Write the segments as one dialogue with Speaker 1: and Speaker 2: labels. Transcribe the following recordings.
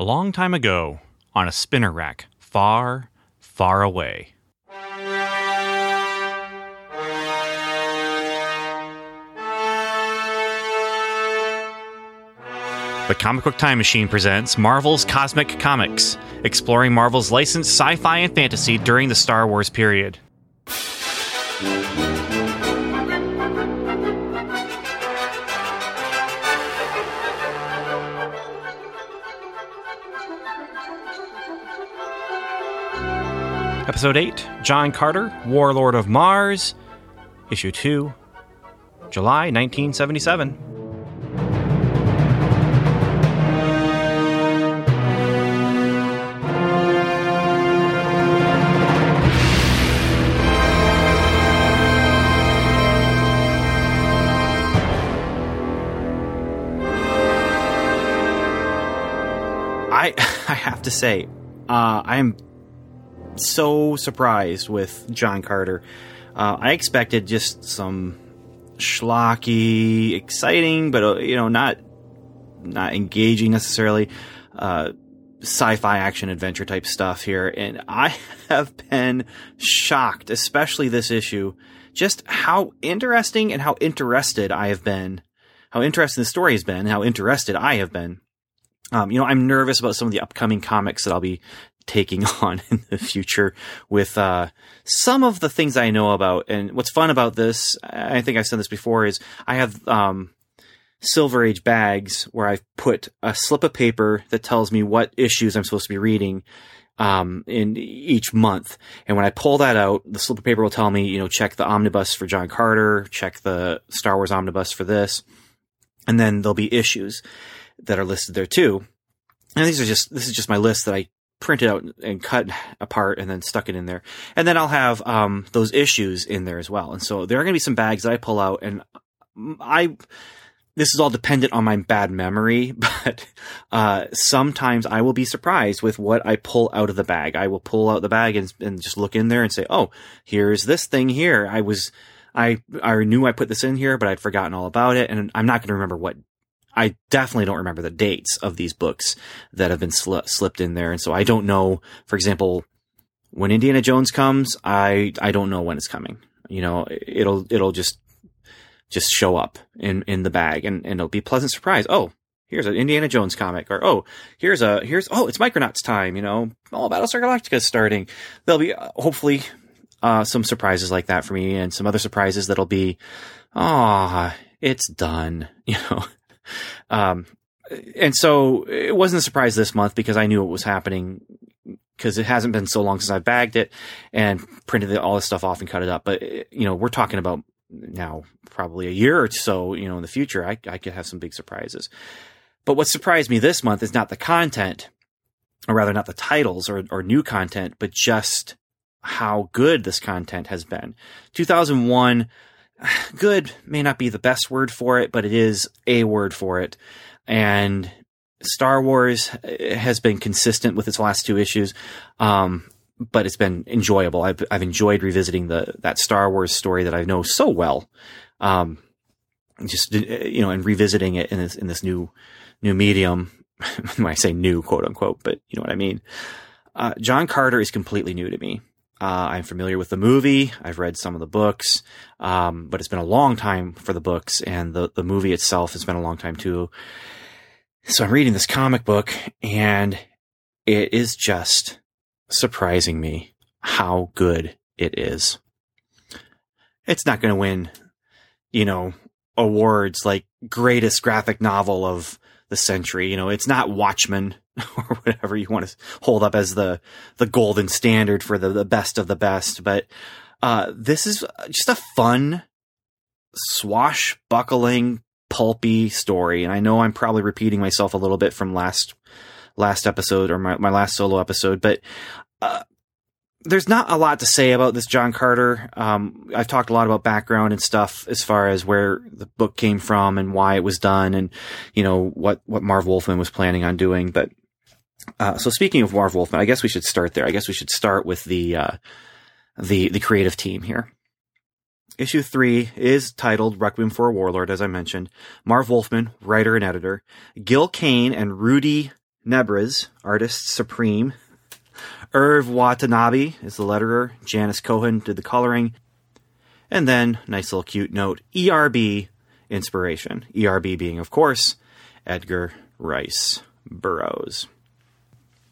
Speaker 1: A long time ago, on a spinner rack, far, far away. The Comic Book Time Machine presents Marvel's Cosmic Comics, exploring Marvel's licensed sci fi and fantasy during the Star Wars period. Episode 8 John Carter, Warlord of Mars, Issue 2, July 1977. I I have to say, uh, I am so surprised with John Carter. Uh, I expected just some schlocky, exciting, but uh, you know, not not engaging necessarily. Uh, sci-fi action adventure type stuff here, and I have been shocked, especially this issue, just how interesting and how interested I have been, how interesting the story has been, how interested I have been. Um, you know, I'm nervous about some of the upcoming comics that I'll be taking on in the future with uh, some of the things I know about. And what's fun about this, I think I've said this before, is I have um, Silver Age bags where I've put a slip of paper that tells me what issues I'm supposed to be reading. Um, in each month. And when I pull that out, the slip of paper will tell me, you know, check the omnibus for John Carter, check the Star Wars omnibus for this. And then there'll be issues that are listed there too. And these are just, this is just my list that I printed out and cut apart and then stuck it in there. And then I'll have, um, those issues in there as well. And so there are going to be some bags that I pull out and I, this is all dependent on my bad memory, but, uh, sometimes I will be surprised with what I pull out of the bag. I will pull out the bag and, and just look in there and say, Oh, here's this thing here. I was, I, I knew I put this in here, but I'd forgotten all about it. And I'm not going to remember what I definitely don't remember the dates of these books that have been sli- slipped in there. And so I don't know, for example, when Indiana Jones comes, I, I don't know when it's coming. You know, it'll, it'll just, just show up in, in the bag and, and it'll be pleasant surprise. Oh, here's an Indiana Jones comic or, oh, here's a, here's, oh, it's Micronauts time, you know, oh, Battlestar Galactica is starting. There'll be uh, hopefully, uh, some surprises like that for me and some other surprises that'll be, ah, oh, it's done, you know. Um, and so it wasn't a surprise this month because I knew it was happening because it hasn't been so long since I bagged it and printed all this stuff off and cut it up. But you know, we're talking about now probably a year or so. You know, in the future, I, I could have some big surprises. But what surprised me this month is not the content, or rather, not the titles or, or new content, but just how good this content has been. 2001 good may not be the best word for it, but it is a word for it. And Star Wars uh, has been consistent with its last two issues. Um, but it's been enjoyable. I've, I've enjoyed revisiting the, that Star Wars story that I know so well. Um, just, uh, you know, and revisiting it in this, in this new, new medium. when I say new, quote unquote, but you know what I mean. Uh, John Carter is completely new to me. Uh, I'm familiar with the movie. I've read some of the books, um, but it's been a long time for the books, and the the movie itself has been a long time too. So I'm reading this comic book, and it is just surprising me how good it is. It's not going to win, you know, awards like greatest graphic novel of the century. You know, it's not Watchmen or whatever you want to hold up as the the golden standard for the, the best of the best. But uh, this is just a fun, swashbuckling, pulpy story. And I know I'm probably repeating myself a little bit from last last episode or my, my last solo episode, but uh, there's not a lot to say about this John Carter. Um, I've talked a lot about background and stuff as far as where the book came from and why it was done, and you know what what Marv Wolfman was planning on doing. But uh, so speaking of Marv Wolfman, I guess we should start there. I guess we should start with the uh, the the creative team here. Issue three is titled Requiem for a Warlord, as I mentioned. Marv Wolfman, writer and editor. Gil Kane and Rudy Nebres, artist supreme. Irv Watanabe is the letterer. Janice Cohen did the coloring. And then, nice little cute note, ERB inspiration. ERB being, of course, Edgar Rice Burroughs.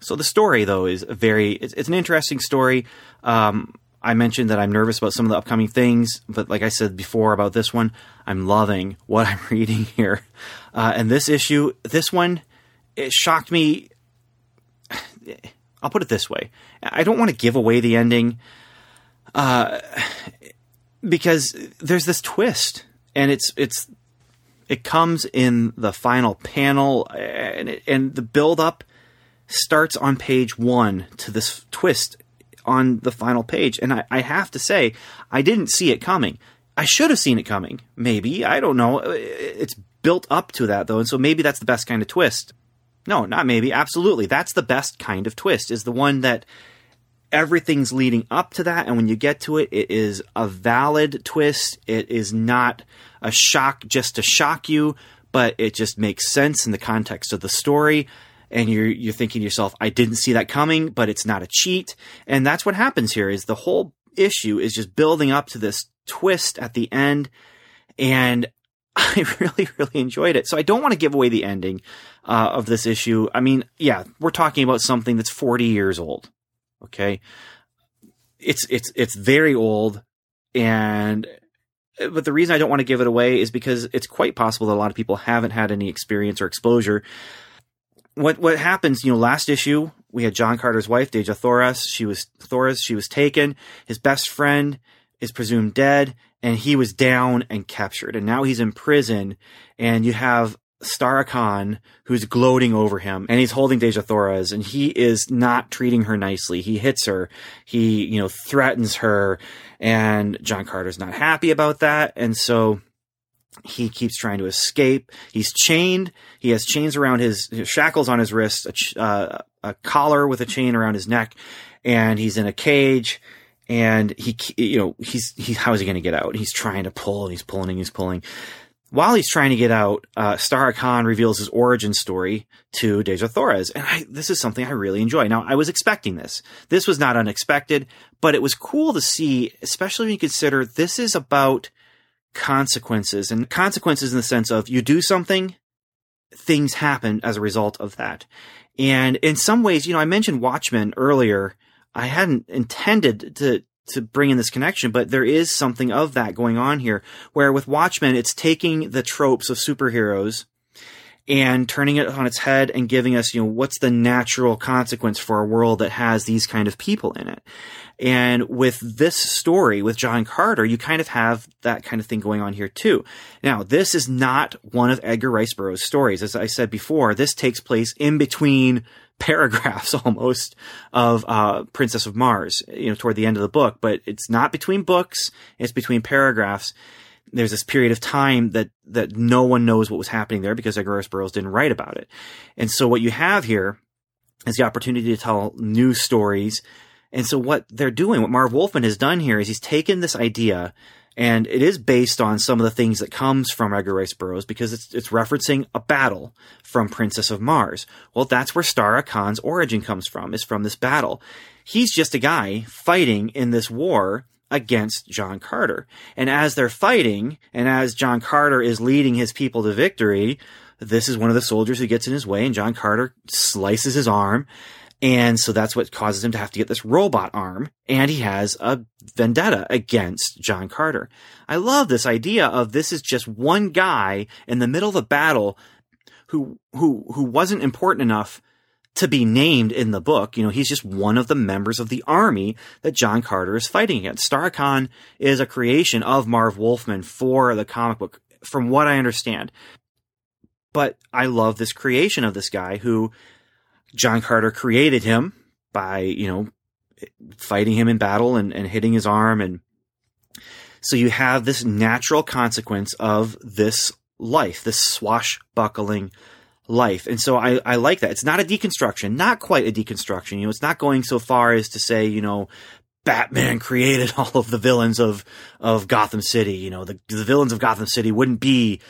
Speaker 1: So the story, though, is very, it's, it's an interesting story. Um, I mentioned that I'm nervous about some of the upcoming things, but like I said before about this one, I'm loving what I'm reading here. Uh, and this issue, this one, it shocked me. I'll put it this way: I don't want to give away the ending, uh, because there's this twist, and it's it's it comes in the final panel, and it, and the build up starts on page one to this twist on the final page. And I, I have to say, I didn't see it coming. I should have seen it coming. Maybe. I don't know. Uh, it's built up to that, though. And so maybe that's the best kind of twist. No, not maybe. Absolutely. That's the best kind of twist, is the one that everything's leading up to that. And when you get to it, it is a valid twist. It is not a shock just to shock you, but it just makes sense in the context of the story and you're you're thinking to yourself, I didn't see that coming, but it's not a cheat. And that's what happens here is the whole issue is just building up to this twist at the end. And I really, really enjoyed it. So I don't want to give away the ending uh, of this issue. I mean, yeah, we're talking about something that's 40 years old. Okay. It's, it's, it's very old. And, but the reason I don't want to give it away is because it's quite possible that a lot of people haven't had any experience or exposure what what happens? You know, last issue we had John Carter's wife, Dejah Thoris. She was Thoris. She was taken. His best friend is presumed dead, and he was down and captured. And now he's in prison. And you have Stara Kan, who's gloating over him, and he's holding Dejah Thoris, and he is not treating her nicely. He hits her. He, you know, threatens her, and John Carter's not happy about that. And so he keeps trying to escape. He's chained. He has chains around his, his shackles on his wrists, a, ch- uh, a collar with a chain around his neck, and he's in a cage. And he, you know, he's, he, how is he going to get out? He's trying to pull and he's pulling and he's pulling. While he's trying to get out, uh, Stara Kan reveals his origin story to Dejah Thoris. And I, this is something I really enjoy. Now, I was expecting this. This was not unexpected, but it was cool to see, especially when you consider this is about consequences and consequences in the sense of you do something, things happen as a result of that. And in some ways, you know, I mentioned Watchmen earlier. I hadn't intended to, to bring in this connection, but there is something of that going on here where with Watchmen, it's taking the tropes of superheroes and turning it on its head and giving us, you know, what's the natural consequence for a world that has these kind of people in it. And with this story with John Carter, you kind of have that kind of thing going on here too. Now, this is not one of Edgar Rice Burroughs' stories. As I said before, this takes place in between paragraphs almost of uh, Princess of Mars, you know, toward the end of the book, but it's not between books, it's between paragraphs. There's this period of time that, that no one knows what was happening there because Edgar Rice Burroughs didn't write about it. And so what you have here is the opportunity to tell new stories and so what they're doing, what Marv Wolfman has done here is he's taken this idea and it is based on some of the things that comes from Edgar Rice Burroughs because it's, it's referencing a battle from Princess of Mars. Well, that's where Stara Kan's origin comes from, is from this battle. He's just a guy fighting in this war against John Carter. And as they're fighting, and as John Carter is leading his people to victory, this is one of the soldiers who gets in his way, and John Carter slices his arm, and so that's what causes him to have to get this robot arm. And he has a vendetta against John Carter. I love this idea of this is just one guy in the middle of a battle who, who, who wasn't important enough to be named in the book. You know, he's just one of the members of the army that John Carter is fighting against. Starcon is a creation of Marv Wolfman for the comic book, from what I understand. But I love this creation of this guy who John Carter created him by, you know, fighting him in battle and, and hitting his arm. And so you have this natural consequence of this life, this swashbuckling life. And so I, I like that. It's not a deconstruction, not quite a deconstruction. You know, it's not going so far as to say, you know, Batman created all of the villains of, of Gotham City. You know, the, the villains of Gotham City wouldn't be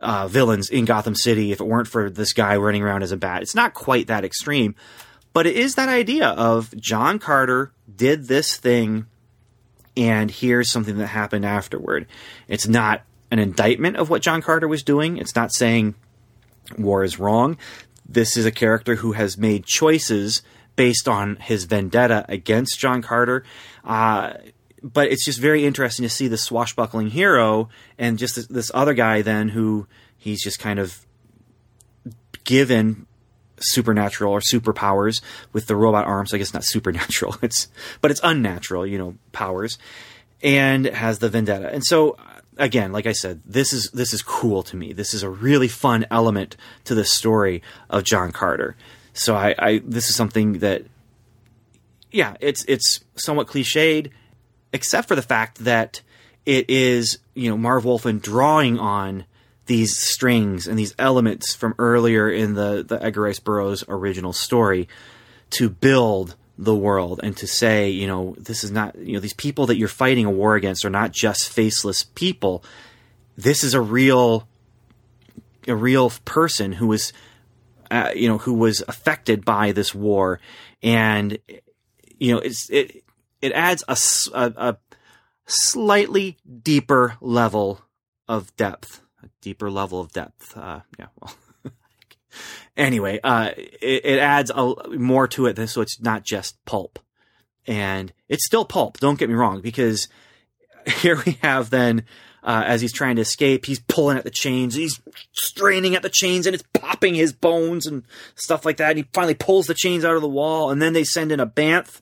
Speaker 1: uh, villains in Gotham City if it weren't for this guy running around as a bat. It's not quite that extreme, but it is that idea of John Carter did this thing and here's something that happened afterward. It's not an indictment of what John Carter was doing. It's not saying war is wrong. This is a character who has made choices based on his vendetta against John Carter. Uh, but it's just very interesting to see the swashbuckling hero and just this, this other guy then who he's just kind of given supernatural or superpowers with the robot arms. I guess not supernatural. It's but it's unnatural, you know, powers, and has the vendetta. And so again, like I said, this is this is cool to me. This is a really fun element to the story of John Carter. So I, I this is something that, yeah, it's it's somewhat cliched, except for the fact that it is you know Marv Wolfman drawing on these strings and these elements from earlier in the the Edgar Rice Burroughs original story to build the world and to say, you know, this is not, you know, these people that you're fighting a war against are not just faceless people. This is a real, a real person who was, uh, you know, who was affected by this war, and you know, it's it it adds a, a, a slightly deeper level of depth a deeper level of depth. Uh, yeah, well. Anyway, uh, it, it, adds a, more to it, so it's not just pulp, and it's still pulp. Don't get me wrong, because here we have then. Uh, as he's trying to escape, he's pulling at the chains, he's straining at the chains, and it's popping his bones and stuff like that. And he finally pulls the chains out of the wall, and then they send in a Banth.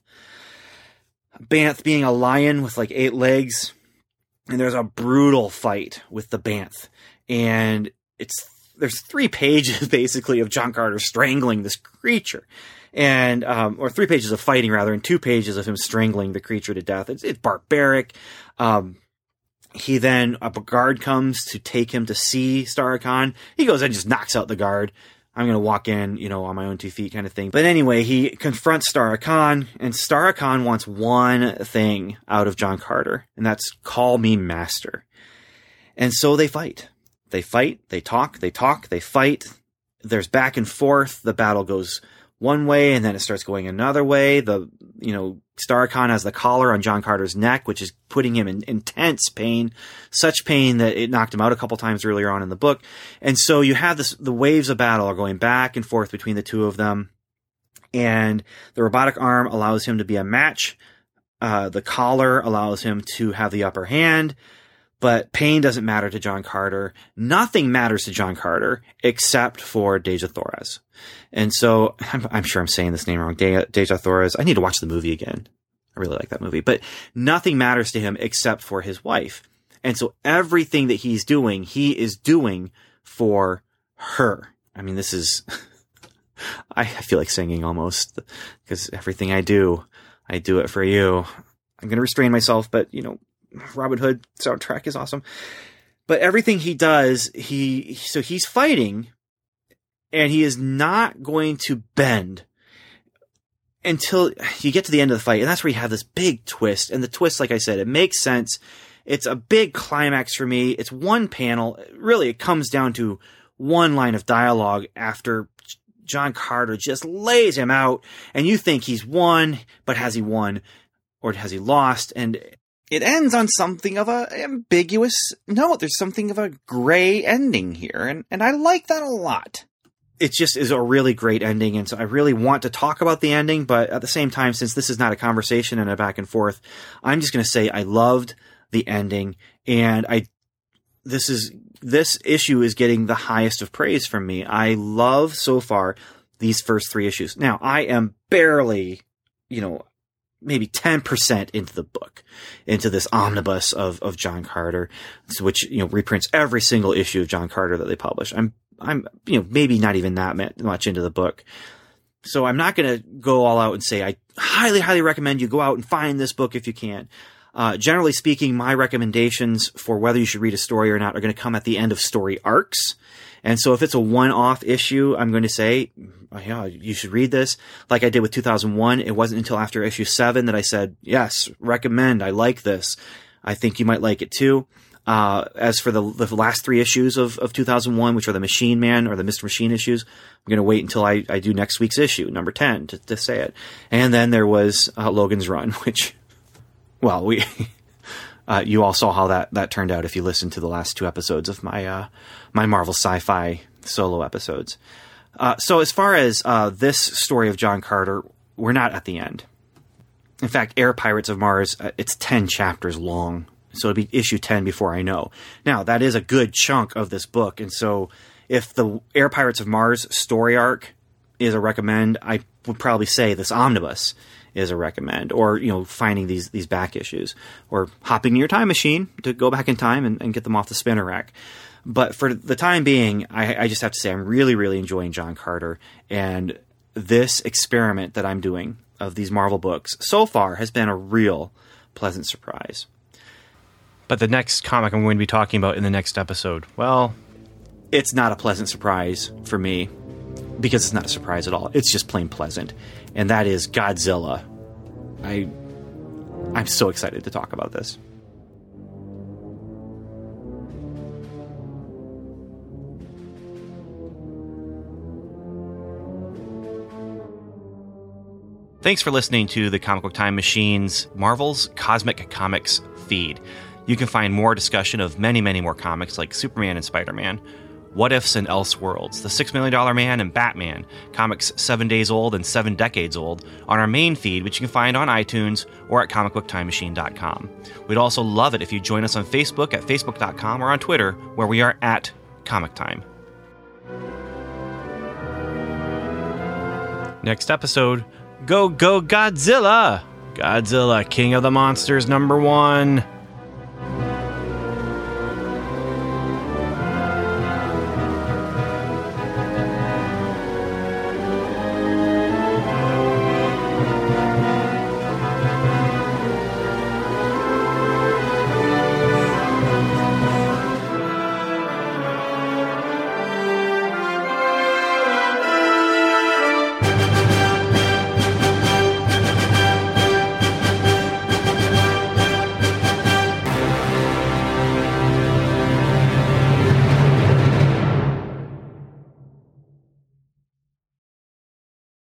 Speaker 1: Banth being a lion with like eight legs, and there's a brutal fight with the Banth and it's there's three pages basically of John Carter strangling this creature, and um, or three pages of fighting rather, and two pages of him strangling the creature to death. It's, it's barbaric. Um, he then a guard comes to take him to see Stara-Kan. He goes and just knocks out the guard. I'm gonna walk in, you know, on my own two feet, kind of thing. But anyway, he confronts Stara-Kan, and Stara-Kan wants one thing out of John Carter, and that's call me master. And so they fight they fight, they talk, they talk, they fight. There's back and forth. The battle goes one way and then it starts going another way. The, you know, Stara-Kan has the collar on John Carter's neck, which is putting him in intense pain, such pain that it knocked him out a couple times earlier on in the book. And so you have this, the waves of battle are going back and forth between the two of them. And the robotic arm allows him to be a match. Uh, the collar allows him to have the upper hand but pain doesn't matter to John Carter. Nothing matters to John Carter except for Dejah Thoris. And so I'm, I'm sure I'm saying this name wrong. De- Thoris. I need to watch the movie again. I really like that movie, but nothing matters to him except for his wife. And so everything that he's doing, he is doing for her. I mean, this is, I feel like singing almost because everything I do, I do it for you. I'm going to restrain myself, but you know, Robin Hood soundtrack is awesome. But everything he does, he so he's fighting, and he is not going to bend until you get to the end of the fight, and that's where you have this big twist. And the twist, like I said, it makes sense. It's a big climax for me. It's one panel. Really, it comes down to one line of dialogue after John Carter just lays him out, and you think he's won, but has he won? Or has he lost? And it ends on something of a ambiguous note. There's something of a gray ending here, and, and I like that a lot. It just is a really great ending, and so I really want to talk about the ending, but at the same time, since this is not a conversation and a back and forth, I'm just going to say I loved the ending, and I this is this issue is getting the highest of praise from me. I love so far these first three issues. Now I am barely, you know, maybe 10% into the book, into this omnibus of, of John Carter, which, you know, reprints every single issue of John Carter that they publish. I'm, I'm, you know, maybe not even that much into the book. So I'm not going to go all out and say I highly, highly recommend you go out and find this book if you can. Uh, generally speaking, my recommendations for whether you should read a story or not are going to come at the end of story arcs. And so if it's a one-off issue, I'm going to say, oh, yeah, you should read this. Like I did with 2001. It wasn't until after issue seven that I said, yes, recommend. I like this. I think you might like it too. Uh, as for the, the last three issues of, of 2001, which are the Machine Man or the Mr. Machine issues, I'm going to wait until I, I do next week's issue, number 10, to, to say it. And then there was uh, Logan's Run, which, well, we. Uh, you all saw how that, that turned out if you listened to the last two episodes of my uh, my Marvel sci-fi solo episodes. Uh, so as far as uh, this story of John Carter, we're not at the end. In fact, Air Pirates of Mars, uh, it's 10 chapters long. So it'll be issue 10 before I know. Now, that is a good chunk of this book. And so if the Air Pirates of Mars story arc is a recommend, I would probably say this omnibus is a recommend or, you know, finding these, these back issues or hopping in your time machine to go back in time and, and get them off the spinner rack. But for the time being, I, I just have to say I'm really, really enjoying John Carter and this experiment that I'm doing of these Marvel books so far has been a real pleasant surprise.
Speaker 2: But the next comic I'm going to be talking about in the next episode, well,
Speaker 1: it's not a pleasant surprise for me because it's not a surprise at all. It's just plain pleasant. And that is Godzilla. I I'm so excited to talk about this.
Speaker 2: Thanks for listening to the Comic Book Time Machine's Marvel's Cosmic Comics feed. You can find more discussion of many, many more comics like Superman and Spider Man, What Ifs and Elseworlds, The Six Million Dollar Man and Batman, comics seven days old and seven decades old, on our main feed, which you can find on iTunes or at comicbooktimemachine.com. We'd also love it if you join us on Facebook at facebook.com or on Twitter, where we are at Comic Time. Next episode Go, go, Godzilla! Godzilla, King of the Monsters, number one.